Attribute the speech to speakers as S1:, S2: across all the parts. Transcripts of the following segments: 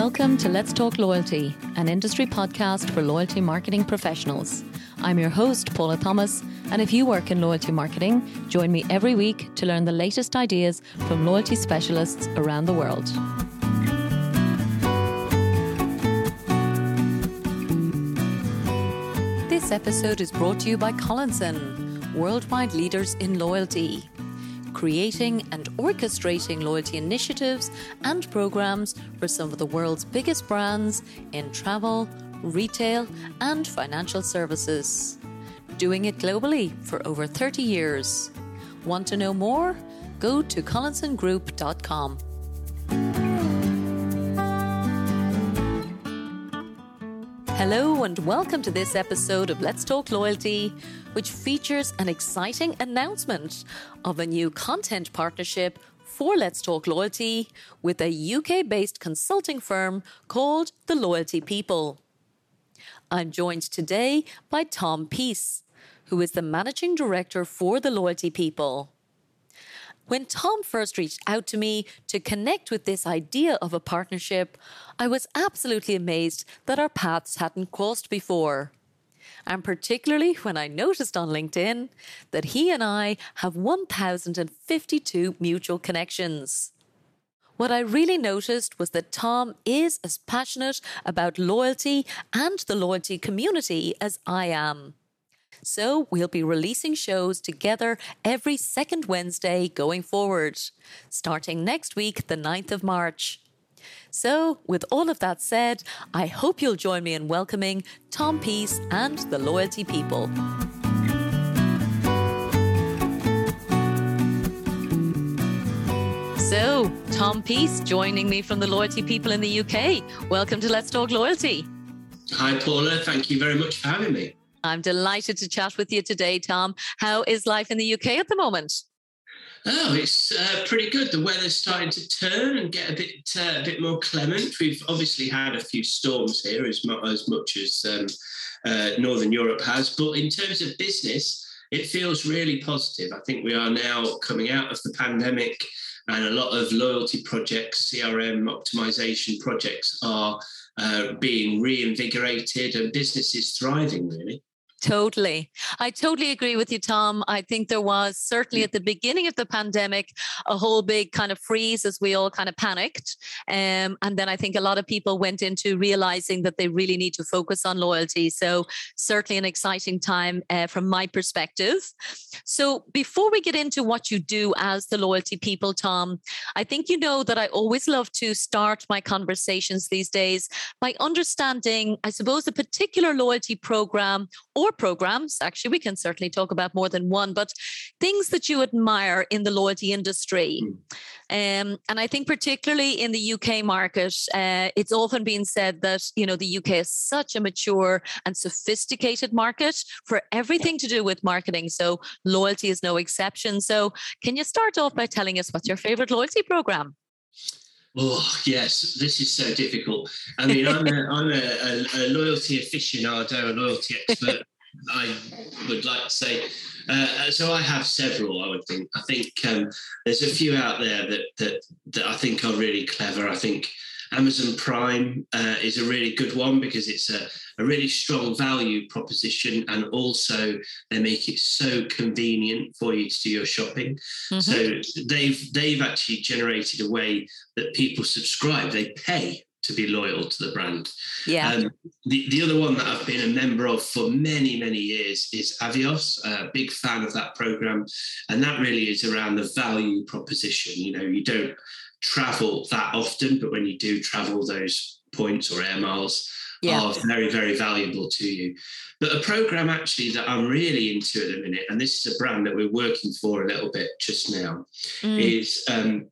S1: Welcome to Let's Talk Loyalty, an industry podcast for loyalty marketing professionals. I'm your host, Paula Thomas, and if you work in loyalty marketing, join me every week to learn the latest ideas from loyalty specialists around the world. This episode is brought to you by Collinson, worldwide leaders in loyalty creating and orchestrating loyalty initiatives and programs for some of the world's biggest brands in travel, retail, and financial services. Doing it globally for over 30 years. Want to know more? Go to collinsongroup.com. Hello, and welcome to this episode of Let's Talk Loyalty, which features an exciting announcement of a new content partnership for Let's Talk Loyalty with a UK based consulting firm called The Loyalty People. I'm joined today by Tom Peace, who is the managing director for The Loyalty People. When Tom first reached out to me to connect with this idea of a partnership, I was absolutely amazed that our paths hadn't crossed before. And particularly when I noticed on LinkedIn that he and I have 1,052 mutual connections. What I really noticed was that Tom is as passionate about loyalty and the loyalty community as I am. So we'll be releasing shows together every second Wednesday going forward, starting next week, the 9th of March. So, with all of that said, I hope you'll join me in welcoming Tom Peace and the Loyalty People. So, Tom Peace joining me from the Loyalty People in the UK. Welcome to Let's Talk Loyalty.
S2: Hi, Paula. Thank you very much for having me.
S1: I'm delighted to chat with you today, Tom. How is life in the UK at the moment?
S2: Oh, it's uh, pretty good. The weather's starting to turn and get a bit uh, a bit more clement. We've obviously had a few storms here, as, mu- as much as um, uh, Northern Europe has. But in terms of business, it feels really positive. I think we are now coming out of the pandemic, and a lot of loyalty projects, CRM optimization projects, are uh, being reinvigorated, and business is thriving. Really.
S1: Totally. I totally agree with you, Tom. I think there was certainly at the beginning of the pandemic a whole big kind of freeze as we all kind of panicked. Um, and then I think a lot of people went into realizing that they really need to focus on loyalty. So, certainly an exciting time uh, from my perspective. So, before we get into what you do as the loyalty people, Tom, I think you know that I always love to start my conversations these days by understanding, I suppose, a particular loyalty program or programs. Actually, we can certainly talk about more than one, but things that you admire in the loyalty industry. Hmm. Um, and I think particularly in the UK market, uh, it's often been said that you know the UK is such a mature and sophisticated market for everything to do with marketing. So loyalty is no exception. So can you start off by telling us what's your favorite loyalty program?
S2: Oh yes, this is so difficult. I mean, I'm a, I'm a, a, a loyalty aficionado, a loyalty expert. I would like to say. Uh, so I have several. I would think. I think um, there's a few out there that that that I think are really clever. I think Amazon Prime uh, is a really good one because it's a, a really strong value proposition, and also they make it so convenient for you to do your shopping. Mm-hmm. So they've they've actually generated a way that people subscribe. They pay to be loyal to the brand.
S1: Yeah. Um,
S2: the, the other one that I've been a member of for many, many years is Avios, a big fan of that program. And that really is around the value proposition. You know, you don't travel that often, but when you do travel, those points or air miles yeah. are very, very valuable to you. But a program actually that I'm really into at the minute, and this is a brand that we're working for a little bit just now, mm. is um,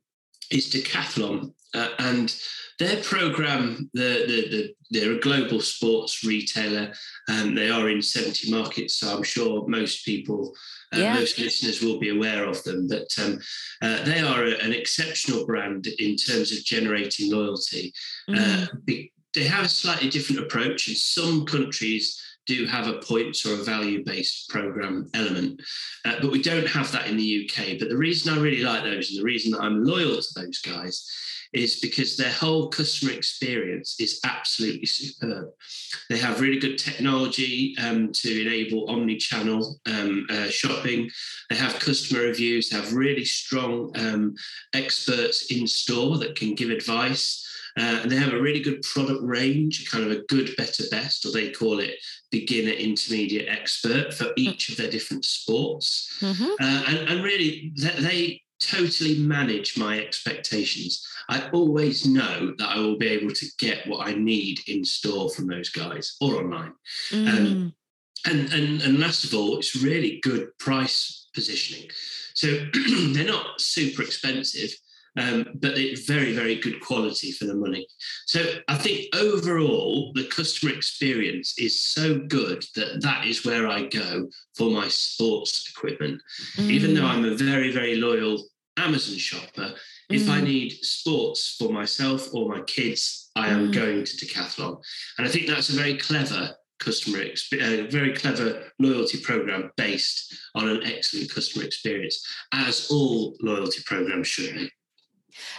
S2: is Decathlon. Uh, and their program, the, the, the, they're a global sports retailer and they are in 70 markets. So I'm sure most people, uh, yeah. most listeners will be aware of them. But um, uh, they are a, an exceptional brand in terms of generating loyalty. Mm. they have a slightly different approach. In some countries, do have a points or a value based program element, uh, but we don't have that in the UK. But the reason I really like those and the reason that I'm loyal to those guys is because their whole customer experience is absolutely superb. They have really good technology um, to enable omni-channel um, uh, shopping. They have customer reviews. They have really strong um, experts in store that can give advice. Uh, and they have a really good product range, kind of a good, better, best, or they call it beginner, intermediate, expert for each of their different sports. Mm-hmm. Uh, and, and, really, they, they totally manage my expectations. I always know that I will be able to get what I need in store from those guys or online. Mm. Um, and, and, and last of all, it's really good price positioning. So they're not super expensive, um, but it's very, very good quality for the money. So I think overall, the customer experience is so good that that is where I go for my sports equipment. Mm. Even though I'm a very, very loyal Amazon shopper, if I mm. need sports for myself or my kids, I am mm. going to Decathlon. And I think that's a very clever customer experience, uh, very clever loyalty program based on an excellent customer experience, as all loyalty programs should be.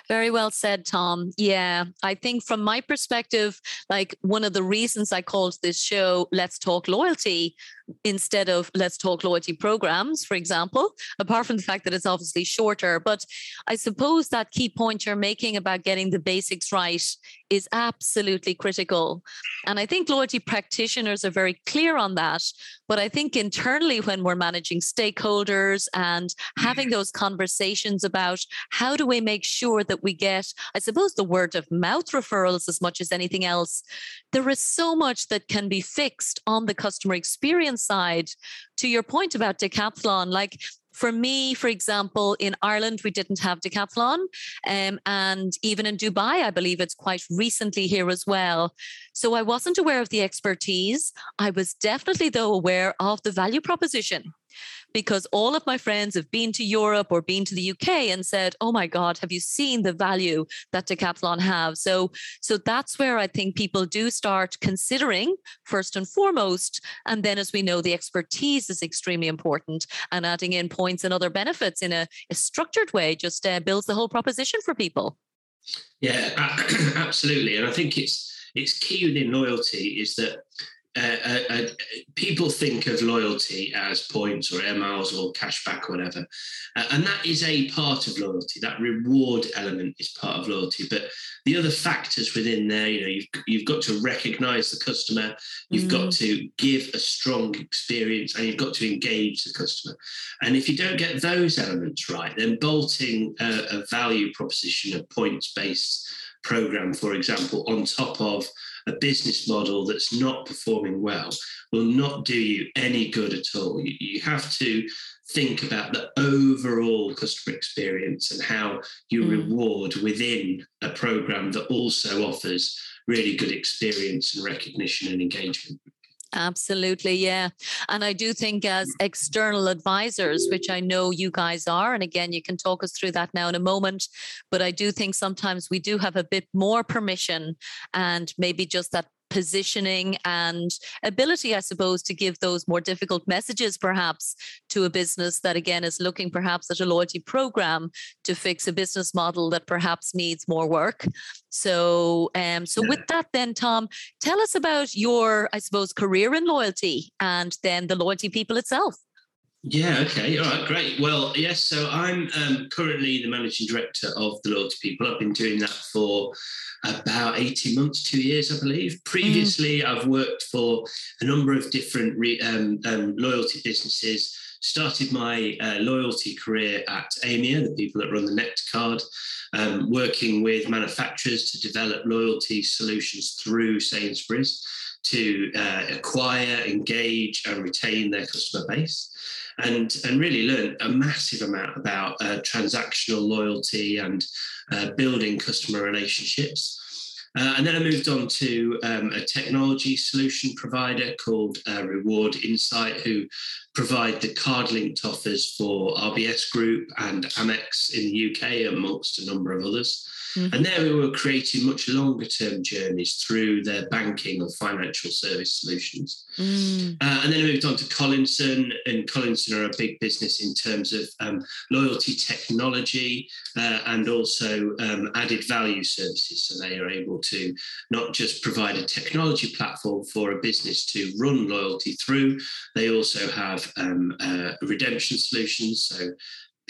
S1: Very well said, Tom. Yeah, I think from my perspective, like one of the reasons I called this show Let's Talk Loyalty instead of let's talk loyalty programs, for example, apart from the fact that it's obviously shorter. But I suppose that key point you're making about getting the basics right is absolutely critical. And I think loyalty practitioners are very clear on that. But I think internally, when we're managing stakeholders and having mm-hmm. those conversations about how do we make sure that we get, I suppose, the word of mouth referrals as much as anything else, there is so much that can be fixed on the customer experience side. To your point about decathlon, like for me, for example, in Ireland, we didn't have decathlon. Um, and even in Dubai, I believe it's quite recently here as well. So I wasn't aware of the expertise. I was definitely, though, aware of the value proposition because all of my friends have been to Europe or been to the UK and said, "Oh my God, have you seen the value that Decathlon have?" So, so that's where I think people do start considering first and foremost, and then, as we know, the expertise is extremely important, and adding in points and other benefits in a, a structured way just uh, builds the whole proposition for people.
S2: Yeah, absolutely, and I think it's it's key within loyalty is that uh, uh, uh, people think of loyalty as points or air miles or cashback or whatever. Uh, and that is a part of loyalty. That reward element is part of loyalty. But the other factors within there, you know, you've, you've got to recognize the customer, you've mm. got to give a strong experience, and you've got to engage the customer. And if you don't get those elements right, then bolting a, a value proposition, a points based program, for example, on top of a business model that's not performing well will not do you any good at all. You, you have to think about the overall customer experience and how you mm. reward within a program that also offers really good experience and recognition and engagement.
S1: Absolutely, yeah. And I do think, as external advisors, which I know you guys are, and again, you can talk us through that now in a moment, but I do think sometimes we do have a bit more permission and maybe just that positioning and ability, I suppose, to give those more difficult messages, perhaps, to a business that again is looking perhaps at a loyalty program to fix a business model that perhaps needs more work. So, um, so with that, then Tom, tell us about your, I suppose, career in loyalty and then the loyalty people itself.
S2: Yeah, okay. All right, great. Well, yes, so I'm um, currently the managing director of the Loyalty People. I've been doing that for about 18 months, two years, I believe. Previously, mm. I've worked for a number of different re, um, um, loyalty businesses. Started my uh, loyalty career at Aimia, the people that run the Nectar card, um, working with manufacturers to develop loyalty solutions through Sainsbury's to uh, acquire, engage, and retain their customer base and and really learned a massive amount about uh, transactional loyalty and uh, building customer relationships. Uh, and then I moved on to um, a technology solution provider called uh, Reward Insight, who provide the card linked offers for RBS Group and Amex in the UK, amongst a number of others. Mm-hmm. And there we were creating much longer term journeys through their banking or financial service solutions. Mm. Uh, and then I moved on to Collinson, and Collinson are a big business in terms of um, loyalty technology uh, and also um, added value services. So they are able to not just provide a technology platform for a business to run loyalty through, they also have um, uh, redemption solutions. So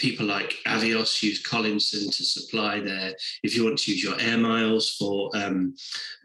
S2: people like Avios use Collinson to supply their, if you want to use your air miles for um,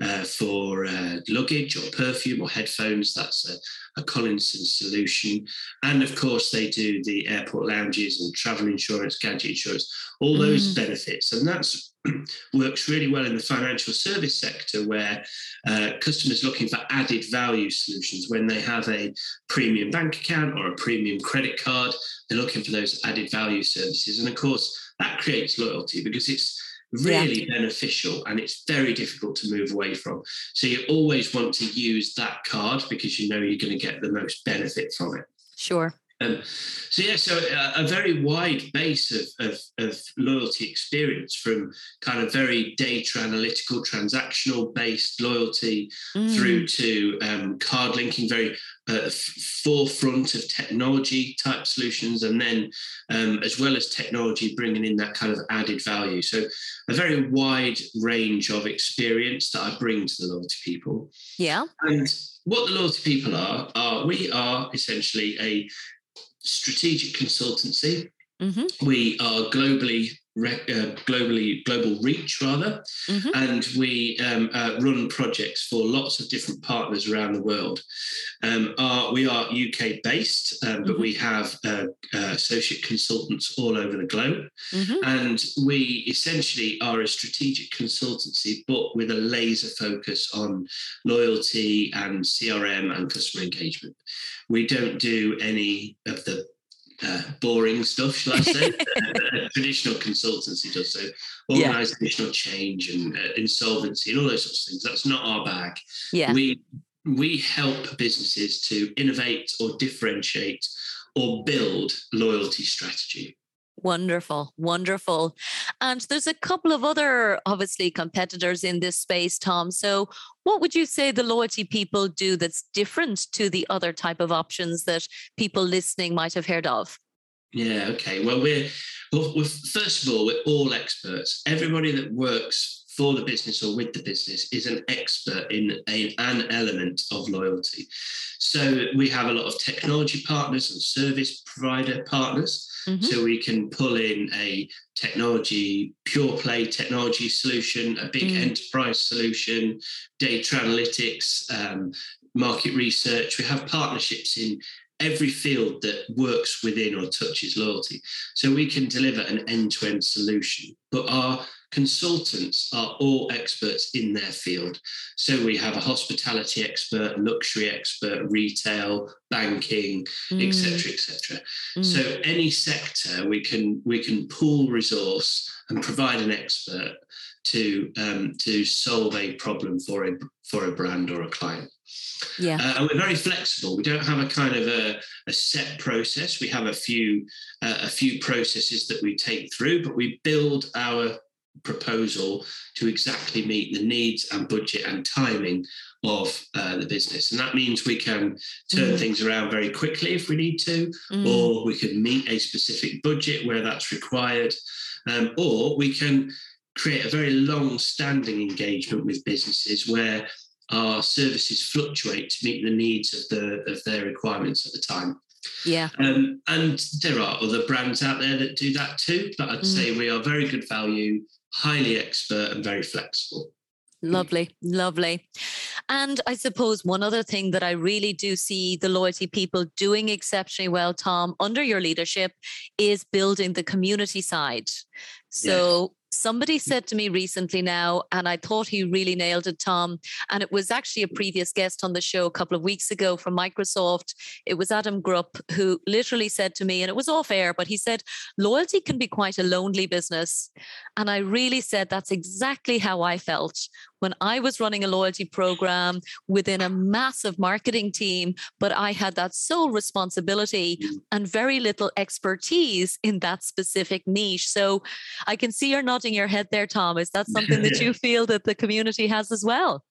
S2: uh, for uh, luggage or perfume or headphones, that's a, a Collinson solution. And of course, they do the airport lounges and travel insurance, gadget insurance, all those mm. benefits. And that's works really well in the financial service sector where uh, customers looking for added value solutions. When they have a premium bank account or a premium credit card they're looking for those added value services. And of course that creates loyalty because it's really yeah. beneficial and it's very difficult to move away from. So you always want to use that card because you know you're going to get the most benefit from it.
S1: Sure
S2: um, so yeah, so a, uh, a very wide base of, of, of, loyalty experience from kind of very data analytical, transactional based loyalty mm. through to um, card linking, very uh, forefront of technology type solutions, and then um, as well as technology bringing in that kind of added value. So a very wide range of experience that I bring to the loyalty people.
S1: Yeah.
S2: And what the loyalty people are are we are essentially a strategic consultancy. Mm-hmm. We are globally uh, globally global reach rather, mm-hmm. and we um, uh, run projects for lots of different partners around the world. Um, our, we are UK based, um, but mm-hmm. we have uh, uh, associate consultants all over the globe, mm-hmm. and we essentially are a strategic consultancy, but with a laser focus on loyalty and CRM and customer engagement. We don't do any of the uh, boring stuff, shall I say? uh, traditional consultancy does so. Organizational yeah. change and uh, insolvency and all those sorts of things. That's not our bag.
S1: Yeah.
S2: We we help businesses to innovate or differentiate or build loyalty strategy.
S1: Wonderful, wonderful. And there's a couple of other, obviously, competitors in this space, Tom. So, what would you say the loyalty people do that's different to the other type of options that people listening might have heard of?
S2: Yeah, okay. Well, we're, we're first of all, we're all experts. Everybody that works for the business or with the business is an expert in a, an element of loyalty. So we have a lot of technology partners and service provider partners. Mm-hmm. So we can pull in a technology, pure play technology solution, a big mm. enterprise solution, data analytics, um, market research. We have partnerships in every field that works within or touches loyalty. So we can deliver an end to end solution. But our consultants are all experts in their field. So we have a hospitality expert, luxury expert, retail, banking, etc., mm. etc. Et mm. So any sector we can we can pool resource and provide an expert to um, to solve a problem for a for a brand or a client.
S1: Yeah. Uh,
S2: and we're very flexible. We don't have a kind of a, a set process. We have a few uh, a few processes that we take through, but we build our proposal to exactly meet the needs and budget and timing of uh, the business. And that means we can turn mm. things around very quickly if we need to, mm. or we can meet a specific budget where that's required, um, or we can create a very long standing engagement with businesses where our services fluctuate to meet the needs of the of their requirements at the time.
S1: Yeah.
S2: Um, and there are other brands out there that do that too, but I'd mm. say we are very good value, highly expert, and very flexible.
S1: Lovely, lovely. And I suppose one other thing that I really do see the loyalty people doing exceptionally well, Tom, under your leadership is building the community side. So Somebody said to me recently now, and I thought he really nailed it, Tom. And it was actually a previous guest on the show a couple of weeks ago from Microsoft. It was Adam Grupp who literally said to me, and it was off air, but he said, loyalty can be quite a lonely business. And I really said that's exactly how I felt when I was running a loyalty program within a massive marketing team, but I had that sole responsibility and very little expertise in that specific niche. So I can see you're nodding your head there, Tom. Is that something that you feel that the community has as well?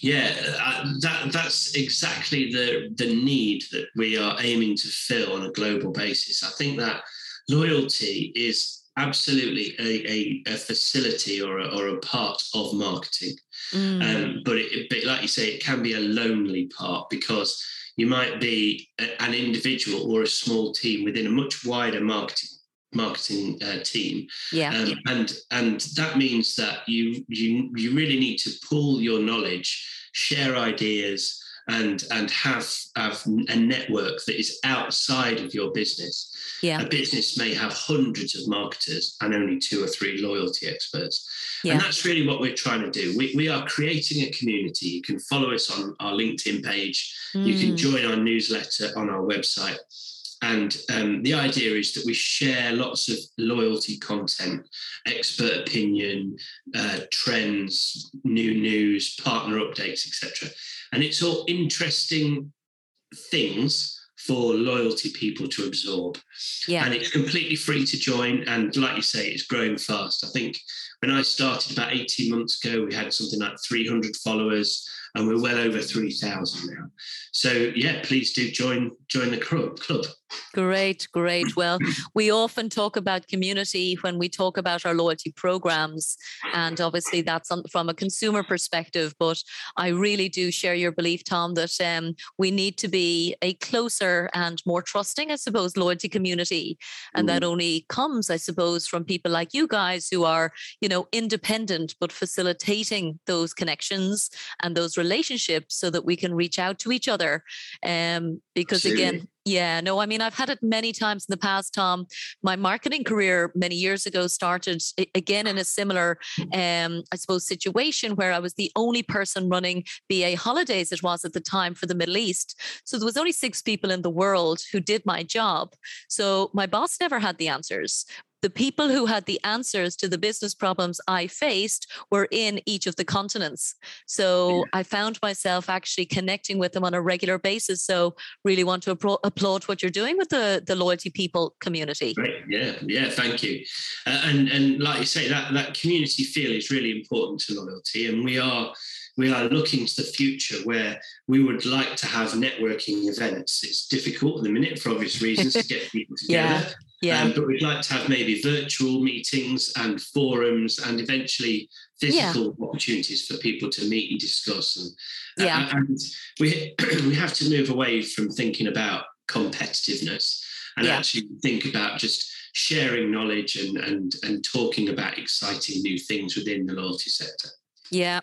S2: Yeah, uh, that that's exactly the the need that we are aiming to fill on a global basis. I think that loyalty is absolutely a, a, a facility or a, or a part of marketing. Mm. Um, but, it, but like you say, it can be a lonely part because you might be a, an individual or a small team within a much wider marketing marketing uh, team
S1: yeah um,
S2: and and that means that you you you really need to pull your knowledge share ideas and and have have a network that is outside of your business.
S1: Yeah.
S2: A business may have hundreds of marketers and only two or three loyalty experts. Yeah. And that's really what we're trying to do. We, we are creating a community. You can follow us on our LinkedIn page. Mm. You can mm. join our newsletter on our website. And um, the idea is that we share lots of loyalty content, expert opinion, uh, trends, new news, partner updates, etc. And it's all interesting things for loyalty people to absorb.
S1: Yeah.
S2: And it's completely free to join. And like you say, it's growing fast. I think when I started about 18 months ago, we had something like 300 followers and we're well over 3,000 now. So yeah, please do join join the club. club.
S1: Great, great. Well, we often talk about community when we talk about our loyalty programs, and obviously that's on, from a consumer perspective. But I really do share your belief, Tom, that um, we need to be a closer and more trusting, I suppose, loyalty community, and mm. that only comes, I suppose, from people like you guys who are, you know, independent but facilitating those connections and those relationships so that we can reach out to each other. Um, because again, yeah, no, I mean, I've had it many times in the past, Tom. My marketing career many years ago started again in a similar, um, I suppose, situation where I was the only person running BA Holidays, it was at the time for the Middle East. So there was only six people in the world who did my job. So my boss never had the answers the people who had the answers to the business problems I faced were in each of the continents. So yeah. I found myself actually connecting with them on a regular basis. So really want to applaud what you're doing with the, the loyalty people community.
S2: Great. Yeah, yeah, thank you. Uh, and and like you say, that that community feel is really important to loyalty, and we are we are looking to the future where we would like to have networking events. It's difficult at the minute for obvious reasons to get people together.
S1: yeah. Yeah. Um,
S2: but we'd like to have maybe virtual meetings and forums and eventually physical yeah. opportunities for people to meet and discuss. And,
S1: yeah.
S2: Uh, and we, we have to move away from thinking about competitiveness and yeah. actually think about just sharing knowledge and, and, and talking about exciting new things within the loyalty sector.
S1: Yeah.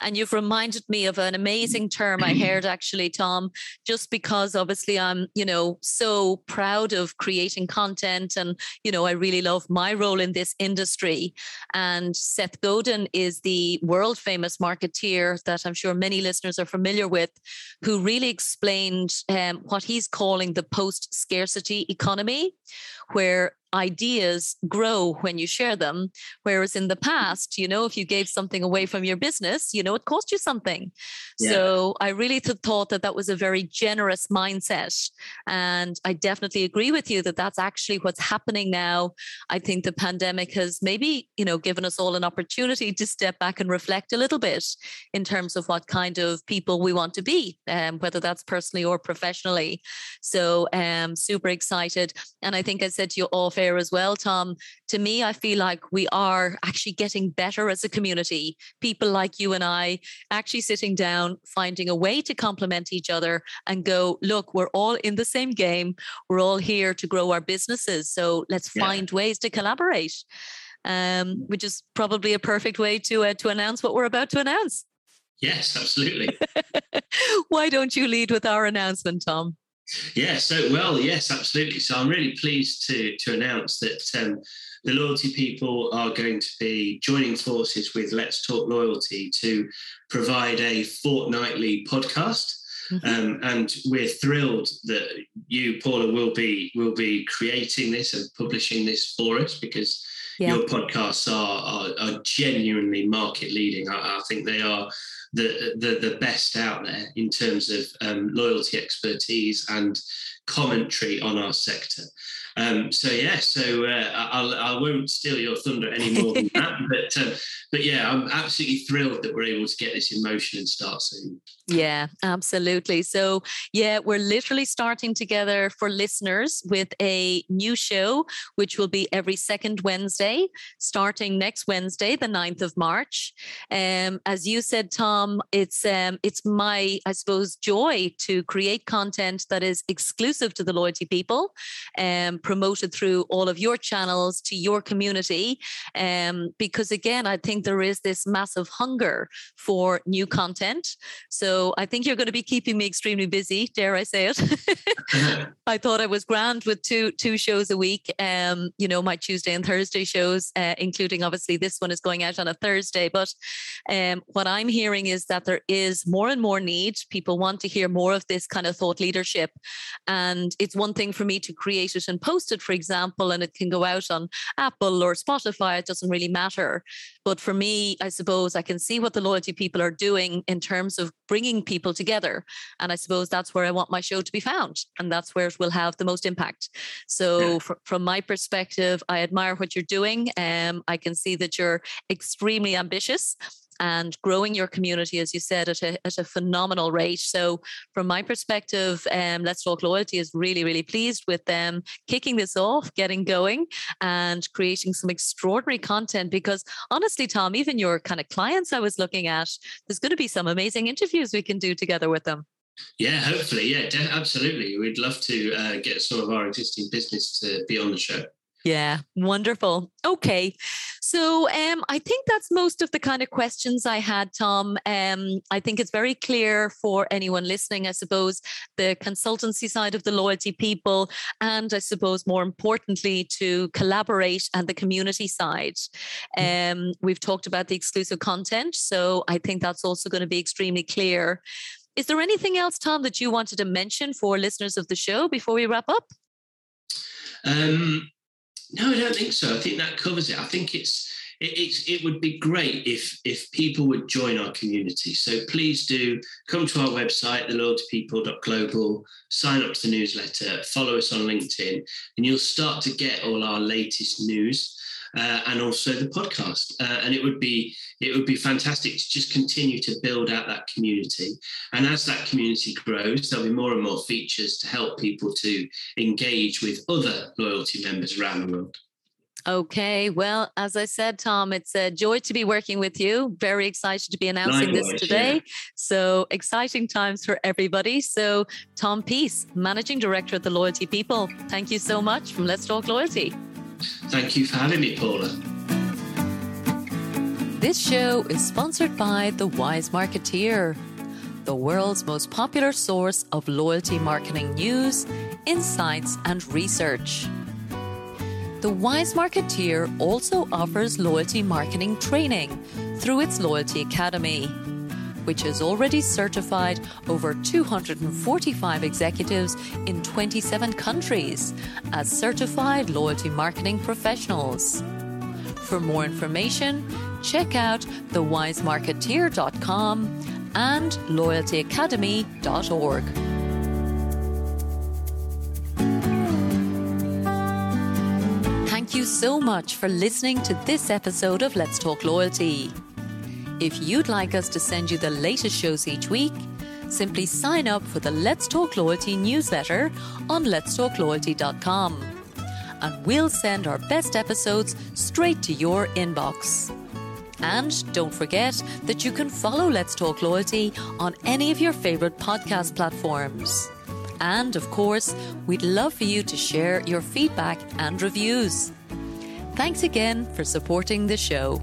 S1: And you've reminded me of an amazing term I heard actually, Tom, just because obviously I'm, you know, so proud of creating content and, you know, I really love my role in this industry. And Seth Godin is the world famous marketeer that I'm sure many listeners are familiar with, who really explained um, what he's calling the post scarcity economy, where ideas grow when you share them. Whereas in the past, you know, if you gave something away from your business, you know, it cost you something. Yeah. So I really th- thought that that was a very generous mindset. And I definitely agree with you that that's actually what's happening now. I think the pandemic has maybe, you know, given us all an opportunity to step back and reflect a little bit in terms of what kind of people we want to be, um, whether that's personally or professionally. So um super excited. And I think I said to you all fair as well, Tom. To me, I feel like we are actually getting better as a community. People like you and I actually sitting down, finding a way to complement each other and go, look, we're all in the same game. We're all here to grow our businesses. So let's yeah. find ways to collaborate. Um, which is probably a perfect way to uh, to announce what we're about to announce.
S2: Yes, absolutely.
S1: Why don't you lead with our announcement, Tom?
S2: Yeah, so well, yes, absolutely. So I'm really pleased to to announce that um, the loyalty people are going to be joining forces with Let's Talk Loyalty to provide a fortnightly podcast. Mm-hmm. Um, and we're thrilled that you, Paula, will be will be creating this and publishing this for us because yeah. your podcasts are, are, are genuinely market leading. I, I, think they are the, the the best out there in terms of um, loyalty expertise and commentary on our sector. Um, so yeah, so uh, I'll, I won't steal your thunder any more than that. But um, but yeah, I'm absolutely thrilled that we're able to get this in motion and start soon.
S1: Yeah, absolutely. So yeah, we're literally starting together for listeners with a new show, which will be every second Wednesday, starting next Wednesday, the 9th of March. Um, as you said, Tom, it's um, it's my I suppose joy to create content that is exclusive to the loyalty people. Um, promoted through all of your channels to your community. Um, because again, I think there is this massive hunger for new content. So I think you're going to be keeping me extremely busy, dare I say it. I thought I was grand with two two shows a week. Um, you know, my Tuesday and Thursday shows, uh, including obviously this one is going out on a Thursday. But um, what I'm hearing is that there is more and more need. People want to hear more of this kind of thought leadership, and it's one thing for me to create it and post it, for example, and it can go out on Apple or Spotify. It doesn't really matter. But for me, I suppose I can see what the loyalty people are doing in terms of bringing people together, and I suppose that's where I want my show to be found and that's where it will have the most impact. So, yeah. fr- from my perspective, I admire what you're doing. Um, I can see that you're extremely ambitious and growing your community, as you said, at a, at a phenomenal rate. So, from my perspective, um, Let's Talk Loyalty is really, really pleased with them kicking this off, getting going, and creating some extraordinary content. Because honestly, Tom, even your kind of clients I was looking at, there's going to be some amazing interviews we can do together with them.
S2: Yeah, hopefully. Yeah, absolutely. We'd love to uh, get some of our existing business to be on the show.
S1: Yeah, wonderful. Okay. So um, I think that's most of the kind of questions I had, Tom. Um, I think it's very clear for anyone listening, I suppose, the consultancy side of the loyalty people, and I suppose more importantly, to collaborate and the community side. Mm. Um, we've talked about the exclusive content. So I think that's also going to be extremely clear. Is there anything else, Tom, that you wanted to mention for listeners of the show before we wrap up?
S2: Um, no, I don't think so. I think that covers it. I think it's it, it's it would be great if if people would join our community. So please do come to our website, theloyaltypeople.global, sign up to the newsletter, follow us on LinkedIn, and you'll start to get all our latest news uh, and also the podcast. Uh, and it would be it would be fantastic to just continue to build out that community. And as that community grows, there'll be more and more features to help people to engage with other loyalty members around the world.
S1: Okay. Well, as I said, Tom, it's a joy to be working with you. Very excited to be announcing Likewise, this today. Yeah. So exciting times for everybody. So, Tom Peace, Managing Director at the Loyalty People, thank you so much from Let's Talk Loyalty.
S2: Thank you for having me, Paula.
S1: This show is sponsored by The Wise Marketeer, the world's most popular source of loyalty marketing news, insights, and research. The Wise Marketeer also offers loyalty marketing training through its Loyalty Academy which has already certified over 245 executives in 27 countries as certified loyalty marketing professionals. For more information, check out thewisemarketeer.com and loyaltyacademy.org. Thank you so much for listening to this episode of Let's Talk Loyalty. If you'd like us to send you the latest shows each week, simply sign up for the Let's Talk Loyalty newsletter on letstalkloyalty.com. And we'll send our best episodes straight to your inbox. And don't forget that you can follow Let's Talk Loyalty on any of your favorite podcast platforms. And of course, we'd love for you to share your feedback and reviews. Thanks again for supporting the show.